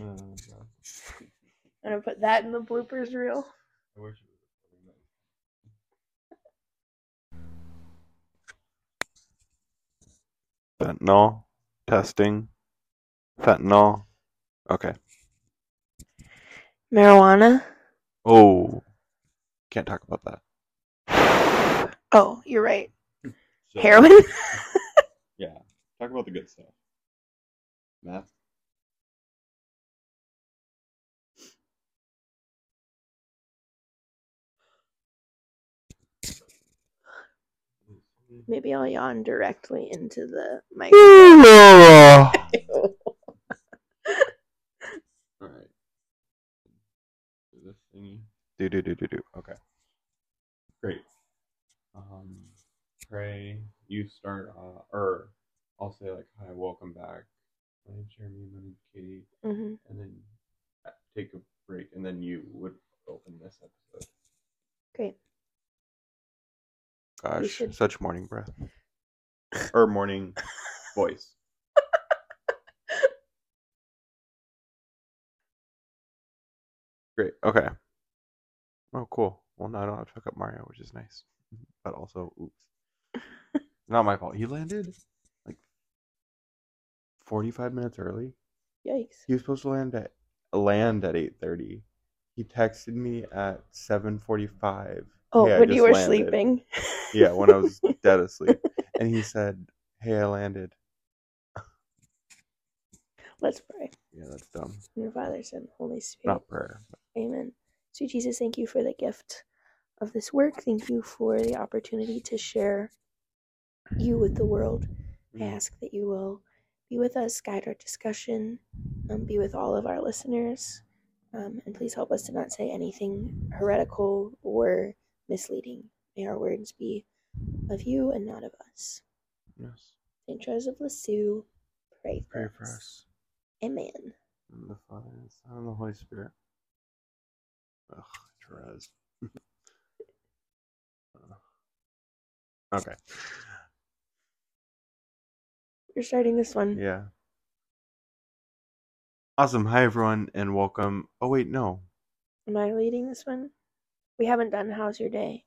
Oh, God. I'm gonna put that in the bloopers reel. I wish it was recording that. Fentanyl testing. Fentanyl. Okay. Marijuana. Oh, can't talk about that. Oh, you're right. So- Heroin. Yeah, talk about the good stuff. Meth. Maybe I'll yawn directly into the mic. All right. Do this thingy. Do do do do do. Okay. Great. Um, pray. You start. Uh, or I'll say like, "Hi, welcome back." My name's Jeremy. My name's Katie. hmm And then uh, take a break, and then you would open this episode. Great. Gosh, should- such morning breath. or morning voice. Great. Okay. Oh, cool. Well, now I don't have to pick up Mario, which is nice. But also, oops. Not my fault. He landed like 45 minutes early. Yikes. He was supposed to land at land at 8:30. He texted me at 7:45. Oh, "Hey, when you were landed." sleeping. Yeah, when I was dead asleep. And he said, "Hey, I landed." Let's pray. Yeah, that's dumb. In the Father, Son, Holy Spirit. Not prayer. Amen. Sweet Jesus, thank you for the gift of this work. Thank you for the opportunity to share you with the world. I ask that you will be with us, guide our discussion, um, be with all of our listeners, um, and please help us to not say anything heretical or misleading. May our words be of you and not of us. Yes. Saint of Lisieux, pray for, Pray for us. us. Amen. In the Father, and the Son, and the Holy Spirit. Ugh, Therese. Okay. You're starting this one. Yeah. Awesome. Hi, everyone, and welcome. Oh, wait, no. Am I leading this one? We haven't done How's Your Day.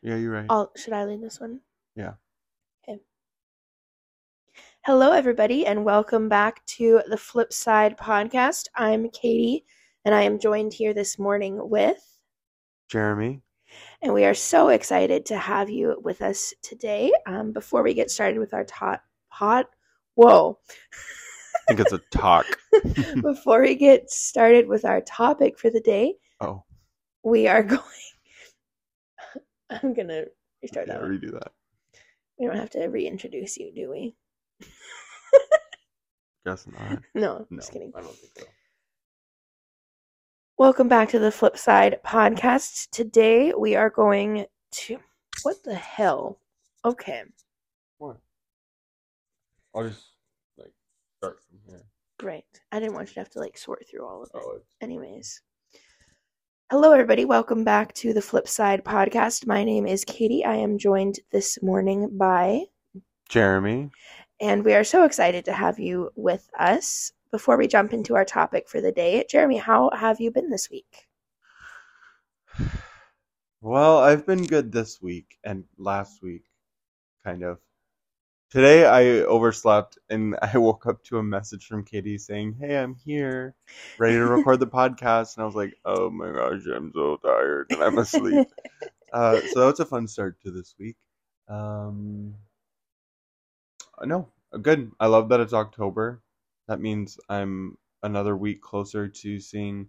Yeah, you're right. I'll, should I lead this one? Yeah. Okay. Hello, everybody, and welcome back to the Flip Side podcast. I'm Katie, and I am joined here this morning with, Jeremy. and we are so excited to have you with us today. Um, before we get started with our tot pot, whoa! I think it's a talk. before we get started with our topic for the day, Oh, we are going. I'm gonna restart yeah, that. one. redo that. We don't have to reintroduce you, do we? Guess not. No, No, just kidding. I don't think so. Welcome back to the Flip Side podcast. Today we are going to. What the hell? Okay, What? I'll just like start from here. great. I didn't want you to have to like sort through all of it. Oh, Anyways. Hello, everybody. Welcome back to the Flip Side podcast. My name is Katie. I am joined this morning by, Jeremy. and we are so excited to have you with us. Before we jump into our topic for the day, Jeremy, how have you been this week? Well, I've been good this week and last week, kind of. Today I overslept and I woke up to a message from Katie saying, "Hey, I'm here, ready to record the podcast." And I was like, "Oh my gosh, I'm so tired and I'm asleep." uh, so that was a fun start to this week. Um, no, good. I love that it's October. That means I'm another week closer to seeing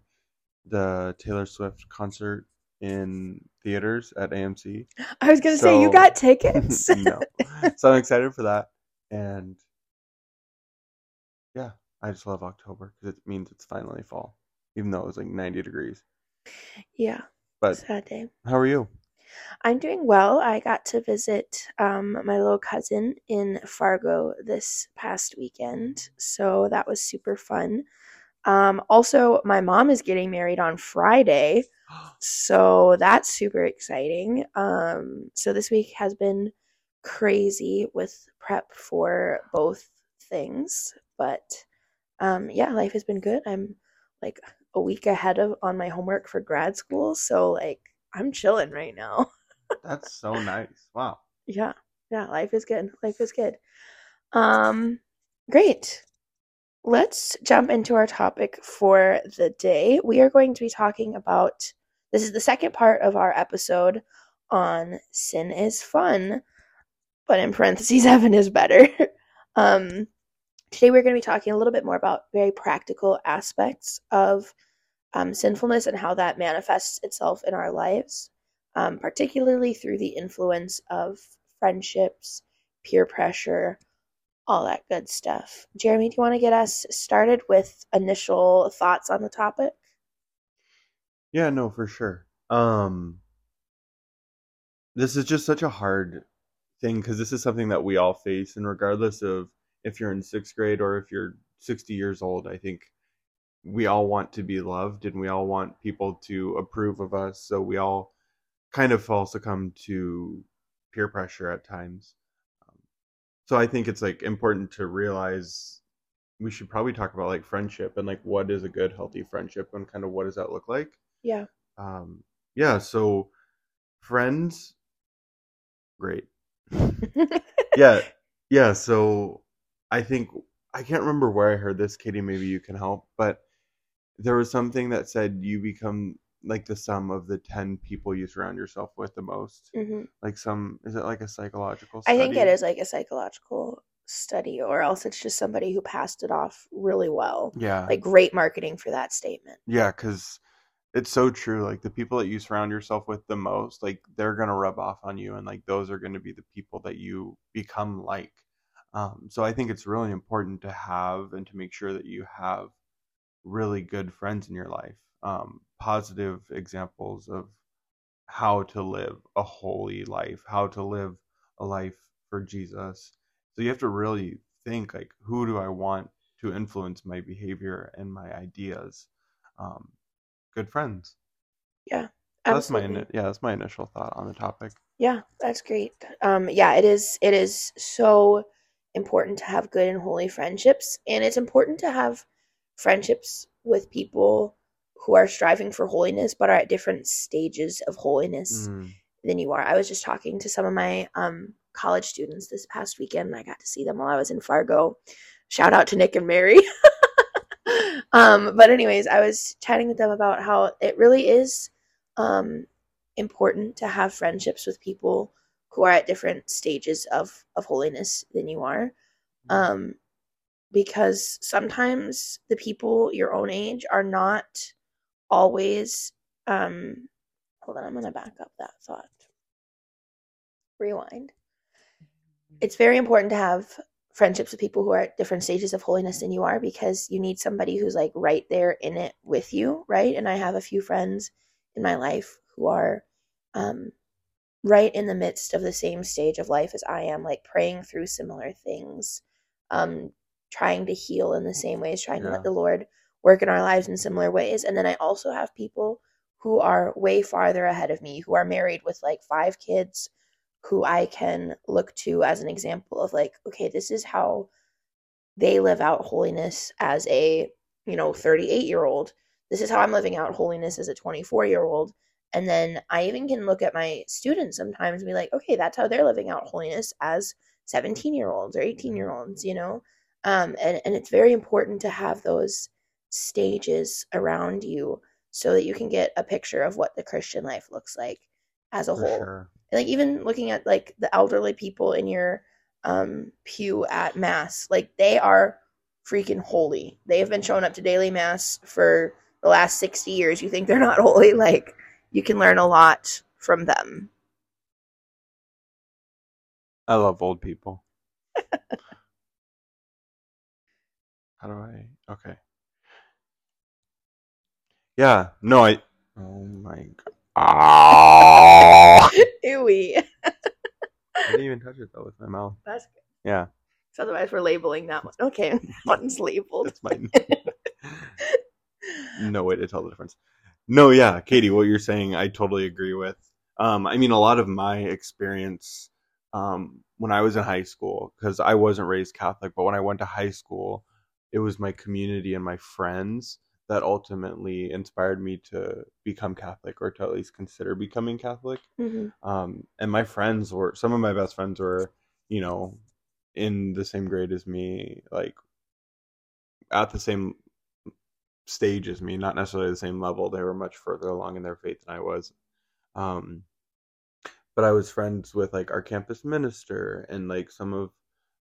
the Taylor Swift concert in theaters at AMC. I was going to say, you got tickets? no. So I'm excited for that. And yeah, I just love October because it means it's finally fall, even though it was like 90 degrees. yeah, But sad day. how are you? I'm doing well. I got to visit um, my little cousin in Fargo this past weekend, so that was super fun. Um, also, my mom is getting married on Friday, so that's super exciting. Um, so this week has been crazy with prep for both things, but um, yeah, life has been good. I'm like a week ahead of on my homework for grad school, so like I'm chilling right now. That's so nice. Wow. Yeah, yeah, life is good. Life is good. Um, great. Let's jump into our topic for the day. We are going to be talking about this is the second part of our episode on sin is fun, but in parentheses, heaven is better. um, today we're going to be talking a little bit more about very practical aspects of um, sinfulness and how that manifests itself in our lives, um, particularly through the influence of friendships, peer pressure, all that good stuff. Jeremy, do you want to get us started with initial thoughts on the topic? Yeah, no, for sure. Um, this is just such a hard thing because this is something that we all face, and regardless of if you're in sixth grade or if you're 60 years old, I think we all want to be loved and we all want people to approve of us. So we all kind of fall succumb to peer pressure at times. So I think it's like important to realize we should probably talk about like friendship and like what is a good healthy friendship and kind of what does that look like. Yeah. Um, yeah. So friends, great. yeah, yeah. So I think I can't remember where I heard this, Katie. Maybe you can help, but there was something that said you become like the sum of the 10 people you surround yourself with the most? Hmm like some is it like a psychological I think it is like a psychological study, or else it's just somebody who passed it off really well. yeah. Like great marketing for that statement. yeah because it's so true like the people that you surround yourself with the most like they're gonna rub off on you and like those are gonna be the people that you become like. Um, so i think it's really important to have and to make sure that you have really good friends in your life. Um, positive examples of how to live a holy life how to live a life for jesus so you have to really think like who do i want to influence my behavior and my ideas um, good friends Yeah. that's my yeah that's my initial thought on the topic Yeah, that's great. Um, yeah, it is. It is so important to have good and holy friendships, and it's important to have friendships with people who are striving for holiness, but are at different stages of holiness Mm, than you are. I was just talking to some of my um, college students this past weekend. I got to see them while I was in Fargo. Shout out to Nick and Mary. um, but anyways, I was chatting with them about how it really is um, important to have friendships with people who are at different stages of of holiness than you are. Um, because sometimes the people your own age are not always um hold on i'm going to back up that thought. Rewind. It's very important to have friendships with people who are at different stages of holiness than you are because you need somebody who's like right there in it with you right? And i have a few friends in my life who are um right in the midst of the same stage of life as i am like praying through similar things um trying to heal in the same ways trying to let the lord work in our lives in similar ways and then i also have people who are way farther ahead of me who are married with like five kids who I can look to as an example of like, okay, this is how they live out holiness as a, you know, 38 year old. This is how I'm living out holiness as a 24 year old. And then I even can look at my students sometimes and be like, okay, that's how they're living out holiness as 17 year olds or 18 year olds, you know? Um, and, and it's very important to have those stages around you so that you can get a picture of what the Christian life looks like as a for whole. sure. Like even looking at like the elderly people in your um pew at mass like they are freaking holy. They have been showing up to daily mass for the last 60 years. You think they're not holy? Like you can learn a lot from them. I love old people. How do i okay yeah no i oh my god Ah! Ewy. i didn't even touch it though with my mouth That's good. yeah So otherwise we're labeling that one. Okay, one's labeled. That's mine. no way to tell the difference. No, yeah, Katie, what you're saying, I totally agree with. Um, I mean, a lot of my experience um, when I was in high school, because I wasn't raised Catholic, but when I went to high school, it was my community and my friends that ultimately inspired me to become Catholic or to at least consider becoming Catholic. hmm Um, and my friends were some of my best friends were, you know, in the same grade as me, like at the same stage as me, not necessarily the same level. They were much further along in their faith than I was. Um, but I was friends with like our campus minister and like some of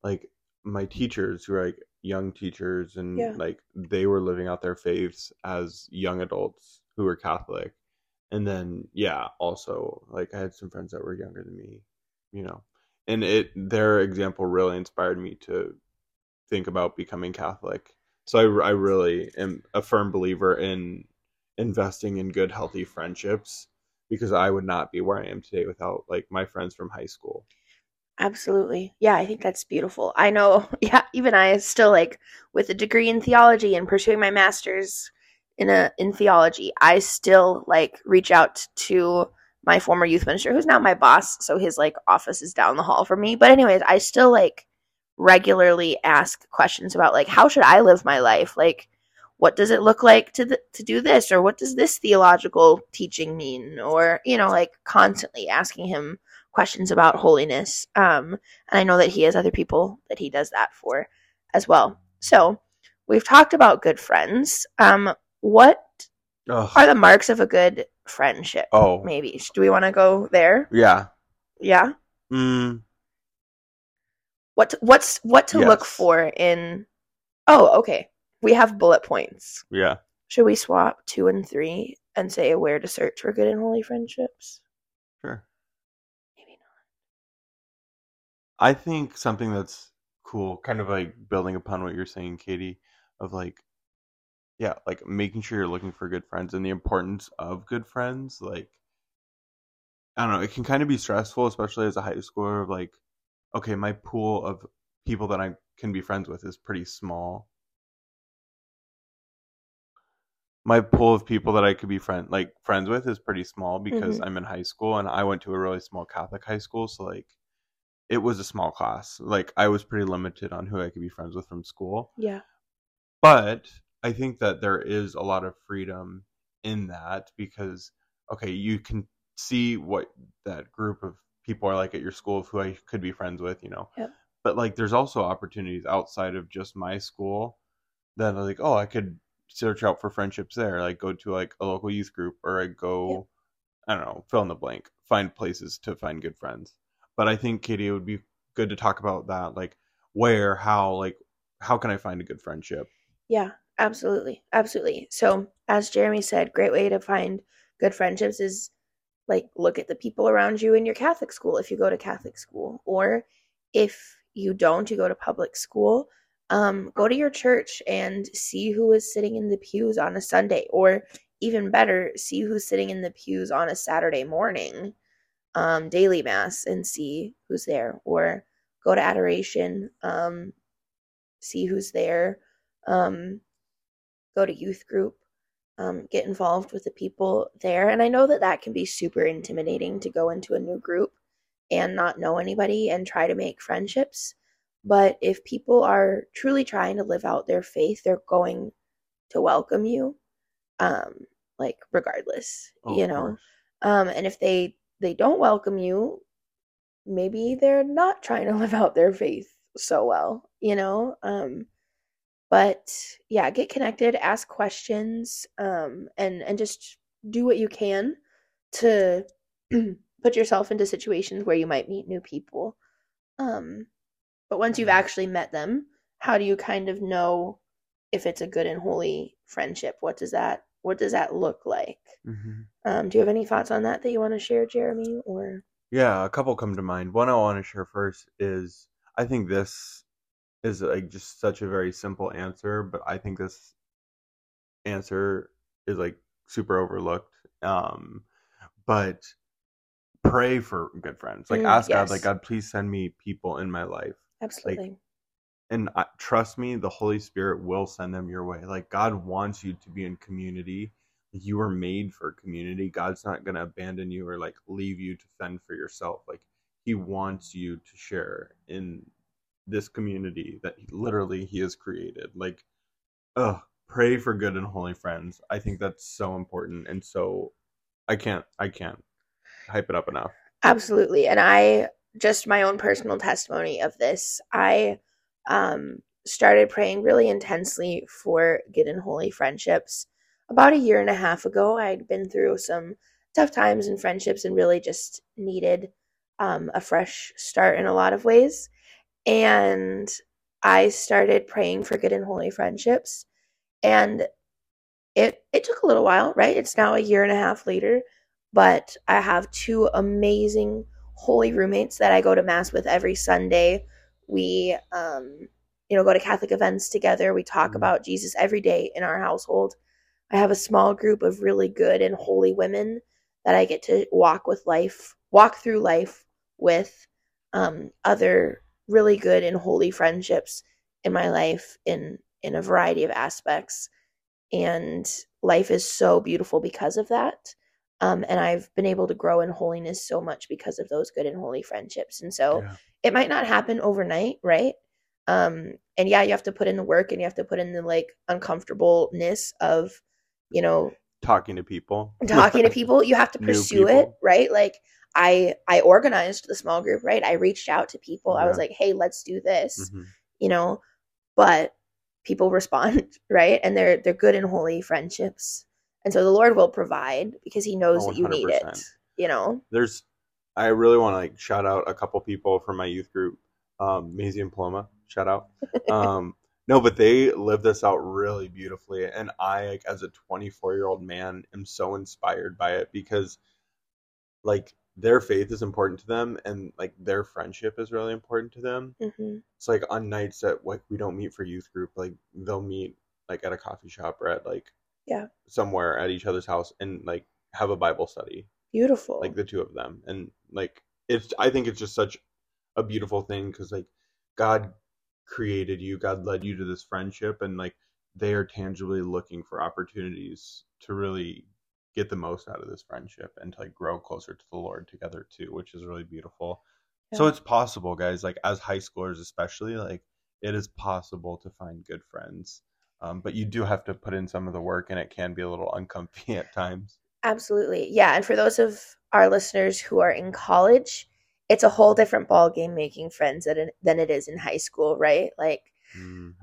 like my teachers who were like young teachers and Yeah. like they were living out their faiths as young adults who were Catholic. And then yeah, also like I had some friends that were younger than me, you know. And it their example really inspired me to think about becoming Catholic. So I, I really am a firm believer in investing in good, healthy friendships because I would not be where I am today without like my friends from high school. Absolutely. Yeah, I think that's beautiful. I know, yeah, even I still like with a degree in theology and pursuing my master's in a in theology, I still like reach out to my former youth minister who's now my boss, so his like office is down the hall from me. But anyways, I still like regularly ask questions about like how should I live my life? Like what does it look like to th- to do this or what does this theological teaching mean or you know like constantly asking him questions about holiness. Um, and I know that he has other people that he does that for as well. So we've talked about good friends. Um, what Ugh. are the marks of a good friendship? Oh, Maybe. Do we want to go there? yeah. Yeah. Mm, What what's what to look for in Oh, okay. We have bullet points. yeah. Should we swap 2 and 3 and say where to search for good and holy friendships? Sure. I think something that's cool, kind of like building upon what you're saying, Katie, of like, yeah, like making sure you're looking for good friends and the importance of good friends. Like, I don't know, it can kind of be stressful, especially as a high schooler, of like, okay, my pool of people that I can be friends with is pretty small. My pool of people that I could be friend like friends with is pretty small because Mhm. I'm in high school and I went to a really small Catholic high school, so like it was a small class. Like I was pretty limited on who I could be friends with from school. Yeah. But I think that there is a lot of freedom in that because okay, you can see what that group of people are like at your school of who I could be friends with, you know. Yep. But like there's also opportunities outside of just my school that are like, oh, I could search out for friendships there. Like go to like a local youth group or I go Yep. I don't know, fill in the blank, find places to find good friends. But I think Katie it would be good to talk about that, like where, how, like how can I find a good friendship? Yeah, absolutely. Absolutely. So, as Jeremy said, great way to find good friendships is like look at the people around you in your Catholic school if you go to Catholic school or if you don't, you go to public school. Um, go to your church and see who is sitting in the pews on a Sunday, or even better, see who's sitting in the pews on a Saturday morning, um, daily mass, and see who's there. Or go to adoration, um, see who's there. Um, go to youth group, um, get involved with the people there. And I know that that can be super intimidating to go into a new group and not know anybody and try to make friendships. But if people are truly trying to live out their faith, they're going to welcome you, um, like regardless, Oh, you know. Um, and if they they don't welcome you, maybe they're not trying to live out their faith so well, you know. Um, but yeah, get connected, ask questions, um, and and just do what you can to put yourself into situations where you might meet new people. Um, but once you've Mhm. actually met them, how do you kind of know if it's a good and holy friendship? What does that what does that look like? hmm Um, do you have any thoughts on that that you want to share, Jeremy? Or Yeah, a couple come to mind. One I want to share first is I think this is like just such a very simple answer, but I think this answer is like super overlooked. Um, but pray for good friends. Like Mm, ask God, like. God, please send me people in my life. absolutely, and trust me, the Holy Spirit will send them your way. Like God wants you to be in community. You were made for community. God's not gonna abandon you or like leave you to fend for yourself. Like He wants you to share in this community that literally He has created. Like ugh, pray for good and holy friends. I think that's so important and so I can't I can't hype it up enough. Absolutely. And I just my own personal testimony of this. I um started praying really intensely for good and holy friendships about a year and a half ago. I'd been through some tough times in friendships and really just needed um, a fresh start in a lot of ways. And I started praying for good and holy friendships. And it it took a little while, right? It's now a year and a half later, but I have two amazing holy roommates that I go to mass with every Sunday. We um you know go to Catholic events together. We talk Mhm. about Jesus every day in our household. I have a small group of really good and holy women that I get to walk with life, walk through life with um, other really good and holy friendships in my life in in a variety of aspects. And life is so beautiful because of that. Um, and I've been able to grow in holiness so much because of those good and holy friendships. And so Yeah. it might not happen overnight, right? Um, and yeah, you have to put in the work and you have to put in the like uncomfortableness of, you know, Talking to people. talking to people. You have to pursue it, right? Like I I organized the small group, right? I reached out to people. I was like, "Hey, let's do this." Mhm. You know, but people respond, right? And they're they're good and holy friendships. And so the Lord will provide because he knows Oh, that you need it, you know. There's I really want to like shout out a couple people from my youth group. Um Maisie and Paloma, shout out. Um no, but they live this out really beautifully and I like as a 24-year-old man am so inspired by it because like their faith is important to them and like their friendship is really important to them. hmm It's like on nights that like we don't meet for youth group, like they'll meet like at a coffee shop or at like Yeah. somewhere at each other's house and like have a Bible study, Beautiful. like the two of them, and like it's. I think it's just such a beautiful thing because like God created you, God led you to this friendship, and like they are tangibly looking for opportunities to really get the most out of this friendship and to like grow closer to the Lord together too, which is really beautiful. So it's possible, guys. Like as high schoolers, especially, like it is possible to find good friends. Um, but you do have to put in some of the work, and it can be a little uncomfy at times. Absolutely. Yeah. And for those of our listeners who are in college, it's a whole different ball game making friends than than it is in high school, right? Like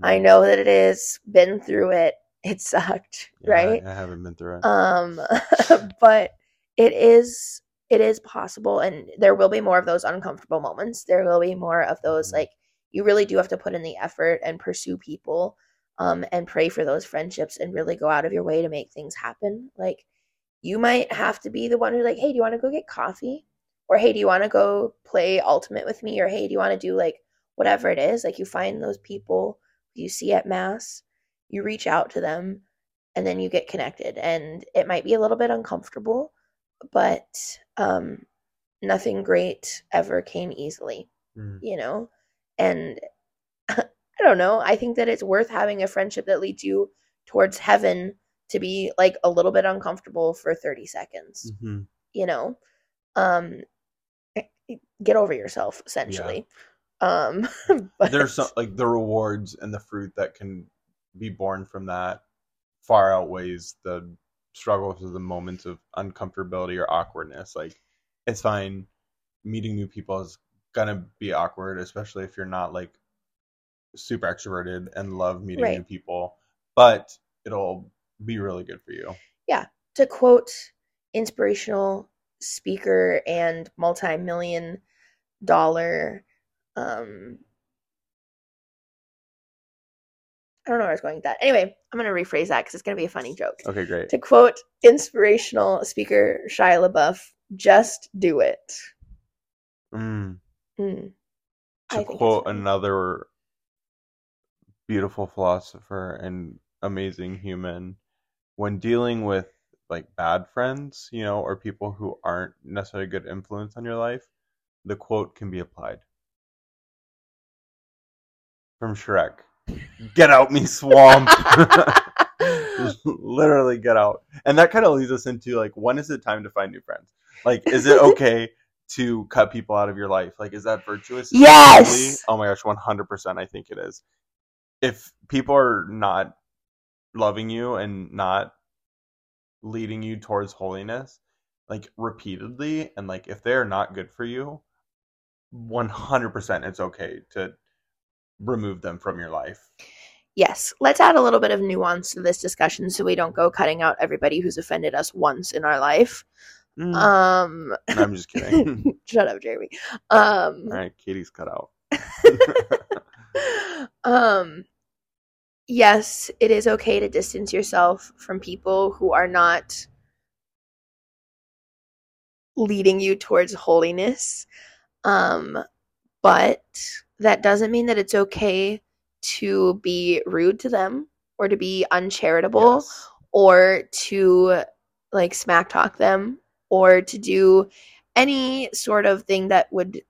I Mhm. know that it is, been through it. It sucked, Yeah, right? I, I haven't been through it. Um but it is it is possible and there will be more of those uncomfortable moments. There will be more of those Mhm. like you really do have to put in the effort and pursue people um and pray for those friendships and really go out of your way to make things happen. Like you might have to be the one who's like, "Hey, do you want to go get coffee?" Or, "Hey, do you want to go play ultimate with me?" Or, "Hey, do you want to do like whatever it is?" Like you find those people you see at mass, you reach out to them and then you get connected and it might be a little bit uncomfortable but um nothing great ever came easily Mm. you know and i don't know i think that it's worth having a friendship that leads you towards heaven to be like a little bit uncomfortable for 30 seconds Mhm. you know um get over yourself essentially um but There's some like the rewards and the fruit that can be born from that far outweighs the struggles of the moments of uncomfortability or awkwardness. Like it's fine. Meeting new people is gonna be awkward, especially if you're not like super extroverted and love meeting Right. new people. But it'll be really good for you. Yeah. To quote inspirational speaker and multi-million dollar um I don't know where I was going with that. Anyway, I'm going to rephrase that because it's going to be a funny joke. Okay, great. To quote inspirational speaker Shia LaBeouf, just do it. Mm. Mm. To quote another beautiful philosopher and amazing human when dealing with like bad friends you know or people who aren't necessarily a good influence on your life the quote can be applied. From shrek get out me swamp. Literally get out. And that kind of leads us into like when is it time to find new friends? Like is it okay to cut people out of your life? Like is that virtuous? Yes! oh my gosh 100% i think it is if people are not loving you and not leading you towards holiness like repeatedly and like if they're not good for you 100% it's okay to remove them from your life. Yes, let's add a little bit of nuance to this discussion so we don't go cutting out everybody who's offended us once in our life. Mm, Um, i'm just kidding. Shut up, Jeremy. Um, all right katie's cut out. Um, yes, it is okay to distance yourself from people who are not leading you towards holiness. Um, but that doesn't mean that it's okay to be rude to them or to be uncharitable Yes. or to like smack talk them or to do any sort of thing that would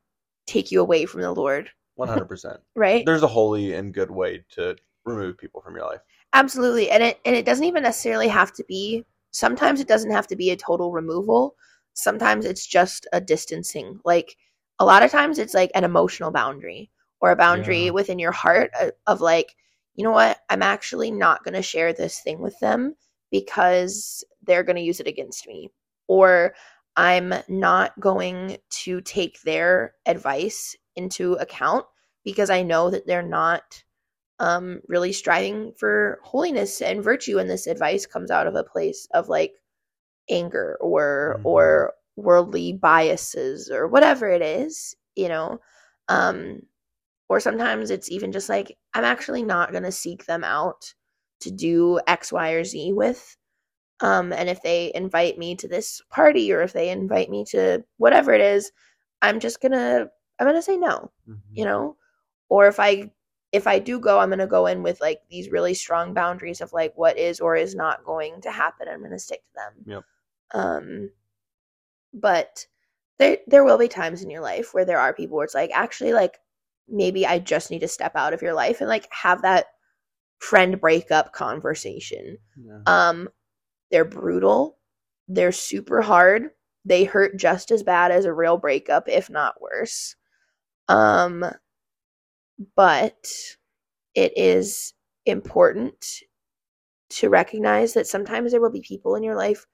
take you away from the Lord, 100% right? there's a holy and good way to remove people from your life Absolutely. And it and it doesn't even necessarily have to be sometimes it doesn't have to be a total removal. Sometimes it's just a distancing. Like a lot of times it's like an emotional boundary or a boundary Yeah. within your heart uh, of like, you know what? I'm actually not going to share this thing with them because they're going to use it against me. Or I'm not going to take their advice into account because I know that they're not um really striving for holiness and virtue and this advice comes out of a place of like anger or Mhm. or worldly biases or whatever it is you know um or sometimes it's even just like i'm actually not going to seek them out to do x y or z with um and if they invite me to this party or if they invite me to whatever it is i'm just going to i'm going to say no Mhm. you know or if i if i do go i'm going to go in with like these really strong boundaries of like what is or is not going to happen. I'm going to stick to them. Yep. um but there there will be times in your life where there are people where it's like actually like maybe i just need to step out of your life and like have that friend breakup conversation. Yeah. um they're brutal. They're super hard. They hurt just as bad as a real breakup if not worse. Um but it is important to recognize that sometimes there will be people in your life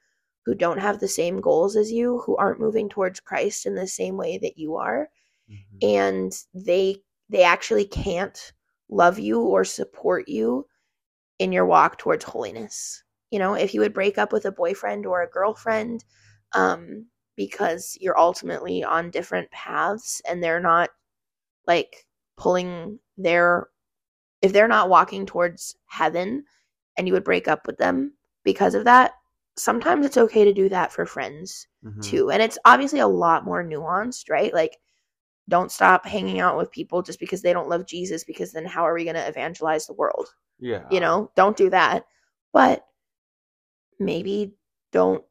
who don't have the same goals as you who aren't moving towards Christ in the same way that you are Mhm. and they they actually can't love you or support you in your walk towards holiness. You know, if you would break up with a boyfriend or a girlfriend um because you're ultimately on different paths and they're not like pulling their if they're not walking towards heaven and you would break up with them because of that, sometimes it's okay to do that for friends Mhm. too. And it's obviously a lot more nuanced, right? Like, don't stop hanging out with people just because they don't love Jesus, because then how are we going to evangelize the world? Yeah. You know, don't do that. But maybe don't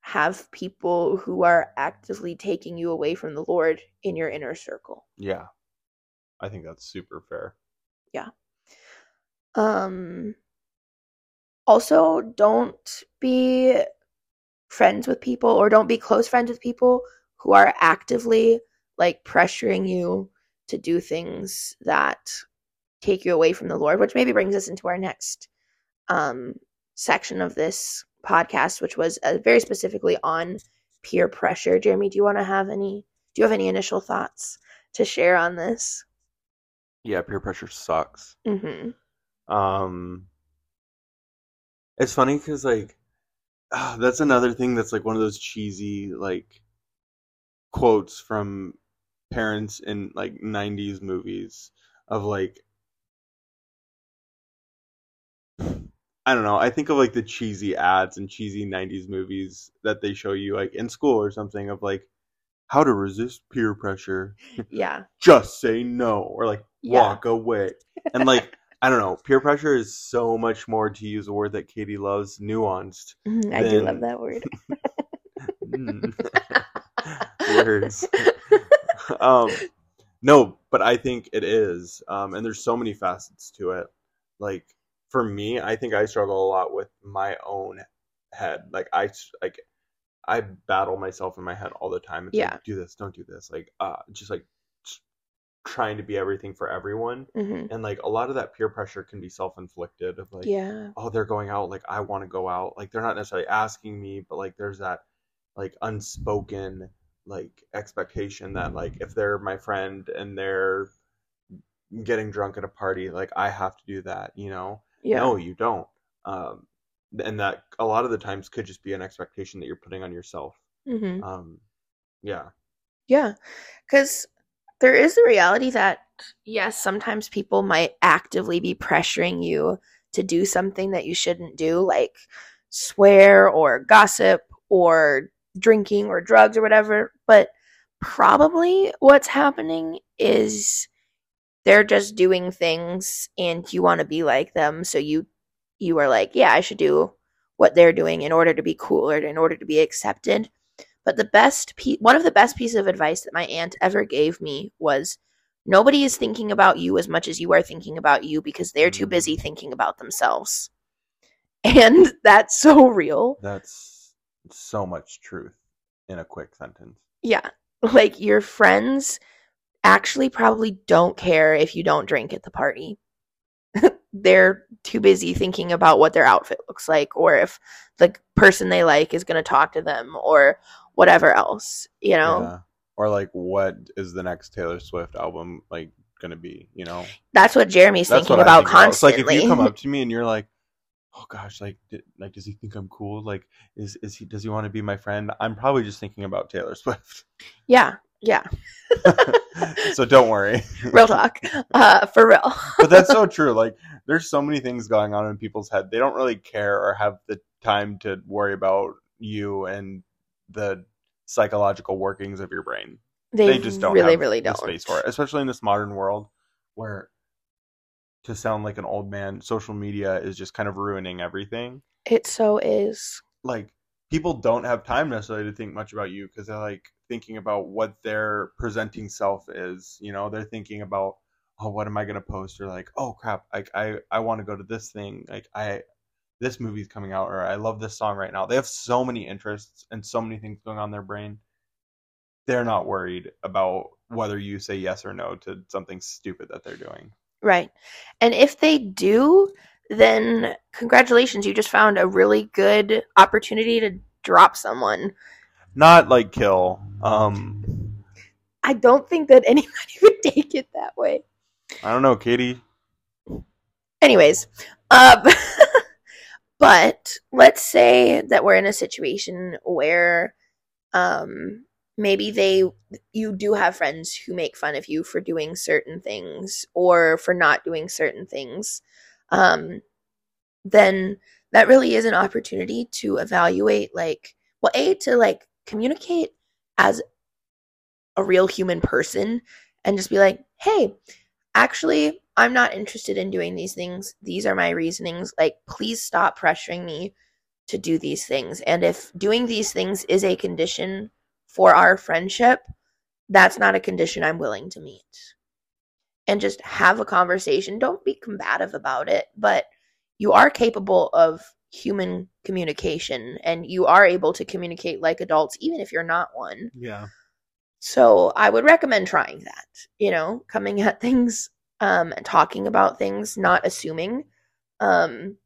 have people who are actively taking you away from the Lord in your inner circle. Yeah. I think that's super fair. Yeah. Um also don't be friends with people or don't be close friends with people who are actively like pressuring you to do things that take you away from the Lord, which maybe brings us into our next um section of this podcast which was uh, very specifically on peer pressure. Jeremy, do you want to have any do you have any initial thoughts to share on this? Yeah, peer pressure sucks. Mhm. Um, it's funny because like ah, that's another thing that's like one of those cheesy like quotes from parents in like '90s movies of like I don't know. I think of like the cheesy ads and cheesy '90s movies that they show you like in school or something of like how to resist peer pressure. Yeah. Just say no or like Yeah. walk away. And like I don't know, peer pressure is so much more to use a word that Katie loves, nuanced. Mhm, I do love that word. Mm. Words. um no, but I think it is. Um and there's so many facets to it. Like for me, I think I struggle a lot with my own head. Like I, like I battle myself in my head all the time. It's Yeah. like do this, don't do this. Like uh just like trying to be everything for everyone. hmm And like a lot of that peer pressure can be self inflicted of like, Yeah. oh, they're going out, like I want to go out. Like they're not necessarily asking me, but like there's that like unspoken like expectation that like if they're my friend and they're getting drunk at a party, like I have to do that, you know? Yeah. No, you don't. Um, and that a lot of the times could just be an expectation that you're putting on yourself. hmm Um, yeah, Yeah, because there is the reality that, yes, sometimes people might actively be pressuring you to do something that you shouldn't do, like swear or gossip or drinking or drugs or whatever. But probably what's happening is they're just doing things and you want to be like them. So you, you are like, yeah, I should do what they're doing in order to be cool or in order to be accepted. But the best pe- one of the best pieces of advice that my aunt ever gave me was nobody is thinking about you as much as you are thinking about you because they're too Mm. busy thinking about themselves. And that's so real. that's so much truth in a quick sentence. Yeah. Like your friends actually probably don't care if you don't drink at the party. They're too busy thinking about what their outfit looks like or if the person they like is going to talk to them or whatever else, you know? Yeah. Or like, what is the next Taylor Swift album like gonna be? You know, That's what Jeremy's that's thinking what about think about. It's like if you come up to me and you're like, "Oh gosh, like, di- like, does he think I'm cool? Like, is is he? Does he want to be my friend?" I'm probably just thinking about Taylor Swift. yeah, yeah. so don't worry. Real talk. Uh, for real. but that's so true. Like, there's so many things going on in people's head. They don't really care or have the time to worry about you and the psychological workings of your brain. They, They, just don't really, have really don't. space for it, especially in this modern world where to sound like an old man, social media is just kind of ruining everything. It so is. Like people don't have time necessarily to think much about you because they're like thinking about what their presenting self is. You know, they're thinking about oh, what am I gonna post? Or like, oh crap, like I I want to go to this thing. Like I this movie's coming out, or I love this song right now. They have so many interests and so many things going on in their brain. They're not worried about whether you say yes or no to something stupid that they're doing. Right. And if they do, then congratulations, you just found a really good opportunity to drop someone. Not like kill. Um, I don't think that anybody would take it that way. I don't know, Katie. Anyways, um, but let's say that we're in a situation where um, maybe they you do have friends who make fun of you for doing certain things or for not doing certain things. Um, then that really is an opportunity to evaluate like well a to like communicate as a real human person and just be like hey actually i'm not interested in doing these things. These are my reasonings. Like please stop pressuring me to do these things. And if doing these things is a condition for our friendship that's not a condition i'm willing to meet. And just have a conversation. Don't be combative about it but you are capable of human communication and you are able to communicate like adults even if you're not one Yeah. so I would recommend trying that, you know, coming at things um and talking about things, not assuming. Um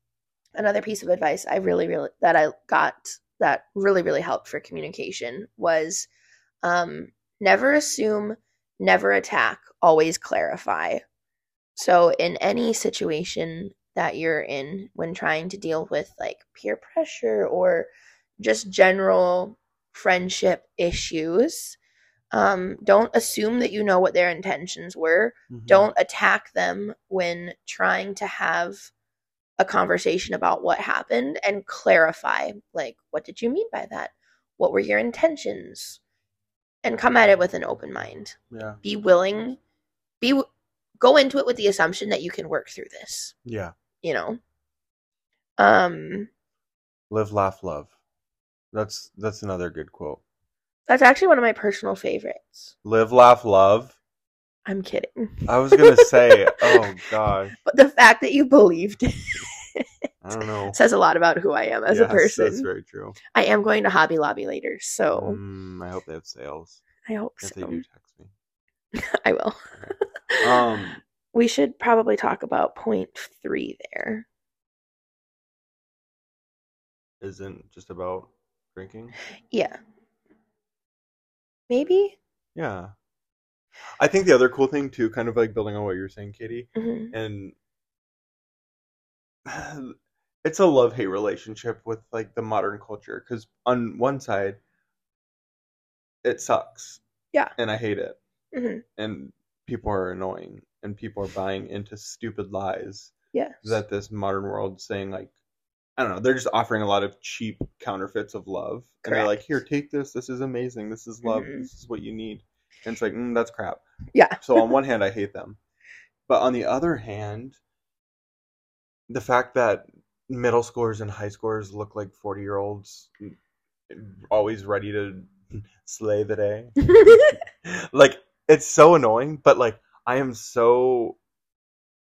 another piece of advice I really really that I got that really really helped for communication was um never assume, never attack, always clarify. So in any situation that you're in when trying to deal with like peer pressure or just general friendship issues, um, don't assume that you know what their intentions were. Mhm. Don't attack them when trying to have a conversation about what happened and clarify, like, what did you mean by that? What were your intentions? And come at it with an open mind. Yeah. Be willing, be go into it with the assumption that you can work through this. Yeah. You know. Um, Live, laugh, love. That's that's another good quote. that's actually one of my personal favorites. Live, laugh, love. I'm kidding. I was gonna say, oh gosh, But the fact that you believed it I don't know. says a lot about who I am as a person. That's very true. I am going to Hobby Lobby later, so Mm, I hope they have sales. I hope If so. they do, text me. I will. Um, we should probably talk about point three there. isn't just about drinking. Yeah. Maybe? Yeah. I think the other cool thing too, kind of like building on what you're saying, Katie, hmm and it's a love hate relationship with like the modern culture because on one side it sucks Yeah. and i hate it hmm and people are annoying and people are buying into stupid lies Yes. that this modern world saying like i don't know they're just offering a lot of cheap counterfeits of love. And they're like here take this. This is amazing. This is love. Mhm. this is what you need. And it's like mm, that's crap. Yeah. so on one hand i hate them. But on the other hand the fact that middle schoolers and high schoolers look like 40 year olds always ready to slay the day. Like it's so annoying but like i am so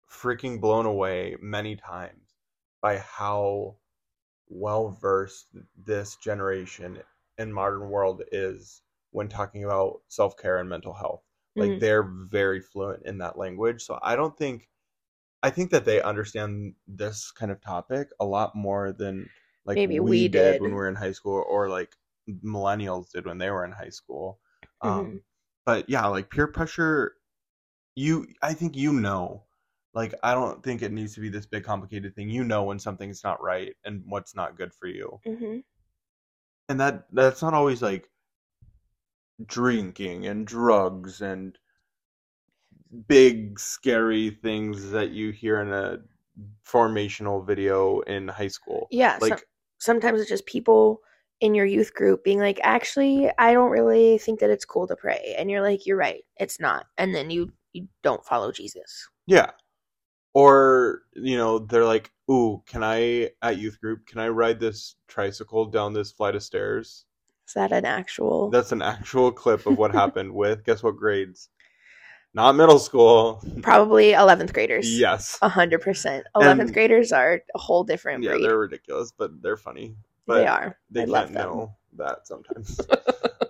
freaking blown away many times by how well versed this generation and modern world is when talking about self-care and mental health like Mhm. they're very fluent in that language so i don't think i think that they understand this kind of topic a lot more than like Maybe we, we did. did. when we were in high school or like millennials did when they were in high school um Mhm. But yeah like peer pressure you i think you know like i don't think it needs to be this big complicated thing you know when something's not right and what's not good for you Mhm. and that that's not always like drinking and drugs and big scary things that you hear in a formational video in high school Yeah. like some- sometimes it's just people in your youth group being like, actually, I don't really think that it's cool to pray. And you're like, you're right. It's not. And then you, you don't follow Jesus. Yeah. Or, you know, they're like, ooh, can I, at youth group, can I ride this tricycle down this flight of stairs? Is that an actual? That's an actual clip of what happened with, guess what grades? Not middle school. Probably 11th graders. Yes. A hundred percent. 11th And- graders are a whole different Yeah, breed. they're ridiculous, but they're funny. But they are. They I can't know that sometimes.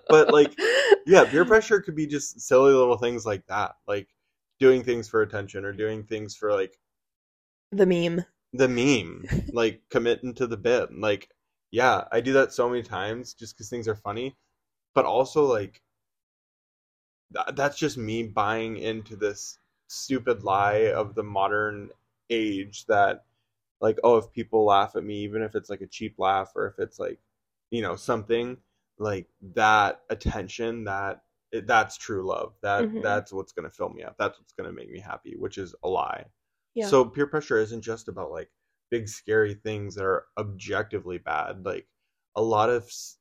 but, like, yeah, peer pressure could be just silly little things like that. Like doing things for attention or doing things for, like, the meme. the meme, like committing to the bit. Like, yeah, I do that so many times just because things are funny, but also like th- that's just me buying into this stupid lie of the modern age that like oh if people laugh at me even if it's like a cheap laugh or if it's like you know something like that attention that it, that's true love that Mhm. that's what's going to fill me up that's what's going to make me happy which is a lie Yeah. so peer pressure isn't just about like big scary things that are objectively bad. Like a lot of s-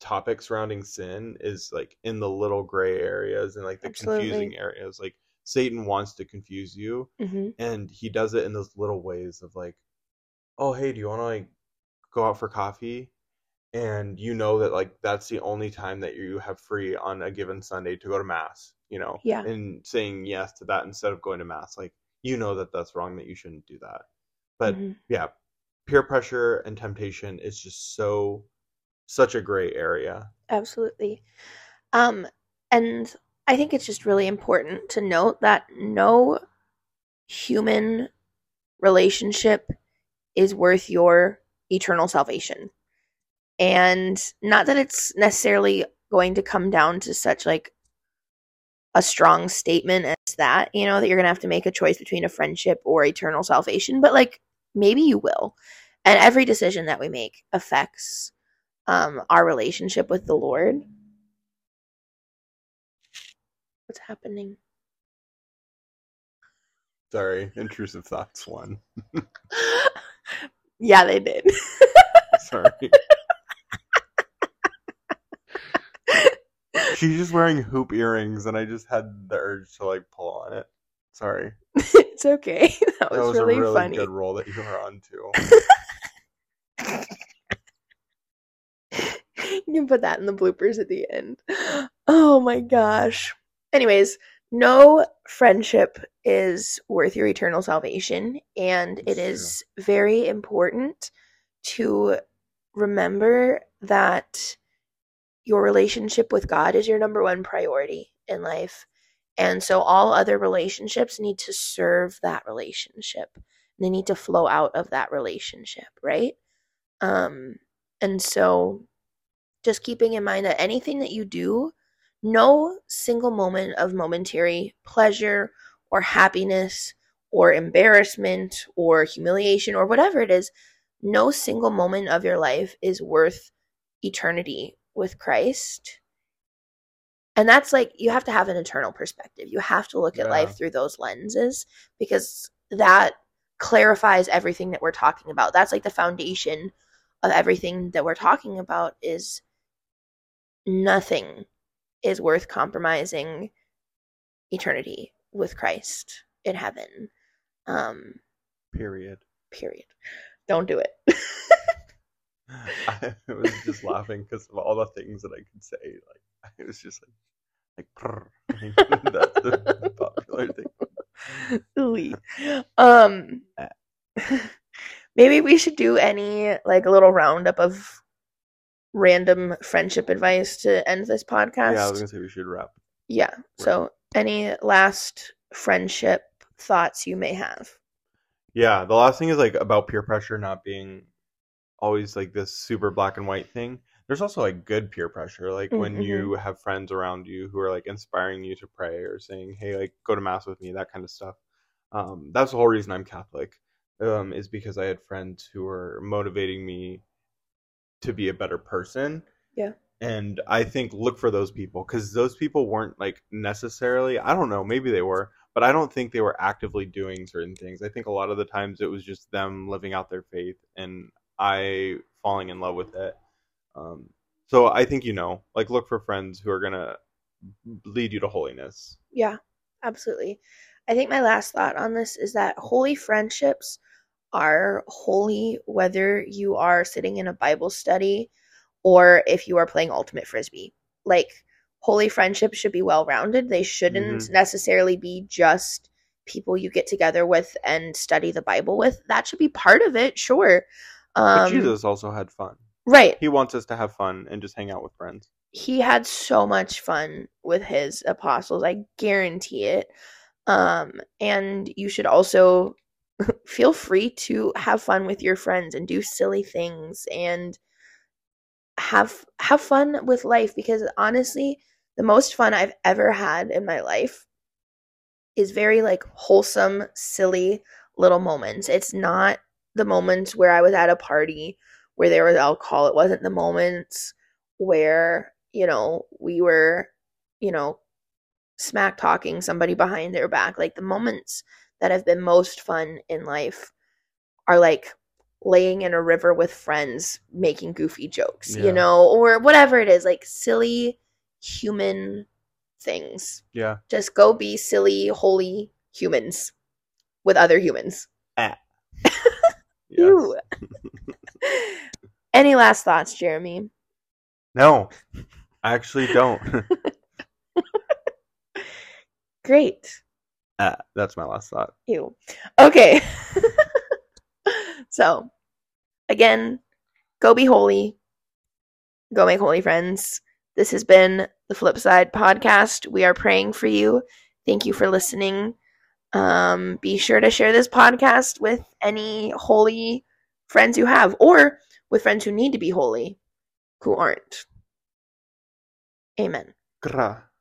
topics surrounding sin is like in the little gray areas and like the Absolutely. confusing areas. Like Satan wants to confuse you hmm and he does it in those little ways of like, "Oh, hey, do you want to like go out for coffee?" And you know that like that's the only time that you have free on a given Sunday to go to mass, you know. Yeah. And saying yes to that instead of going to mass, like you know that that's wrong that you shouldn't do that. But Mhm. yeah, peer pressure and temptation is just so such a gray area. Absolutely. Um, and I think it's just really important to note that no human relationship is worth your eternal salvation. And not that it's necessarily going to come down to such like a strong statement as that, you know, that you're going to have to make a choice between a friendship or eternal salvation, but like maybe you will. And every decision that we make affects um our relationship with the Lord. What's happening? Sorry, intrusive thoughts one. yeah, they did. Sorry. She's just wearing hoop earrings, and I just had the urge to like pull on it. Sorry, it's okay. That was, that was really, a really funny. good roll that you were on too. you can put that in the bloopers at the end. Oh my gosh. Anyways, no friendship is worth your eternal salvation, and it It's is very important to remember that your relationship with God is your number one priority in life. And so all other relationships need to serve that relationship. They need to flow out of that relationship, right? Um, and so just keeping in mind that anything that you do, no single moment of momentary pleasure or happiness or embarrassment or humiliation or whatever it is, no single moment of your life is worth eternity with Christ. And that's like, you have to have an eternal perspective. You have to look at Yeah. life through those lenses because that clarifies everything that we're talking about. That's like the foundation of everything that we're talking about is nothing is worth compromising eternity with Christ in heaven. Um, Period. period. Don't do it. I was just laughing because of all the things that I could say. Like it was just like like that's the popular thing. Um maybe we should do any like a little roundup of random friendship advice to end this podcast. Yeah, I was gonna say we should wrap. Yeah. So, any last friendship thoughts you may have? Yeah, the last thing is like about peer pressure not being always like this super black and white thing. There's also like good peer pressure, like when Mhm. you have friends around you who are like inspiring you to pray or saying, "Hey, like go to mass with me," that kind of stuff. Um, that's the whole reason I'm Catholic, um, is because I had friends who were motivating me to be a better person. Yeah. And I think look for those people because those people weren't like necessarily, I don't know, maybe they were, but I don't think they were actively doing certain things. I think a lot of the times it was just them living out their faith and I falling in love with it. Um, so I think you know, like look for friends who are gonna lead you to holiness. Yeah, absolutely. I think my last thought on this is that holy friendships are holy whether you are sitting in a Bible study or if you are playing ultimate frisbee. Like holy friendships should be well rounded. They shouldn't necessarily be just people you get together with and study the Bible with. That should be part of it, sure. But Um, Jesus also had fun. right. He wants us to have fun and just hang out with friends. he had so much fun with his apostles i guarantee it um and you should also feel free to have fun with your friends and do silly things and have have fun with life because honestly the most fun i've ever had in my life is very like wholesome silly little moments. It's not the moments where i was at a party where there was alcohol. It wasn't the moments where you know we were you know smack talking somebody behind their back. Like the moments that have been most fun in life are like laying in a river with friends making goofy jokes Yeah. you know or whatever it is like silly human things Yeah. just go be silly holy humans with other humans ah. Yes. Ew. any last thoughts jeremy No, I actually don't. great Ah, that's my last thought. Ew. Okay. so, again, go be holy. Go make holy friends. This has been the Flip Side podcast. We are praying for you. Thank you for listening. Um, be sure to share this podcast with any holy friends you have, or with friends who need to be holy who aren't. Amen. Gra.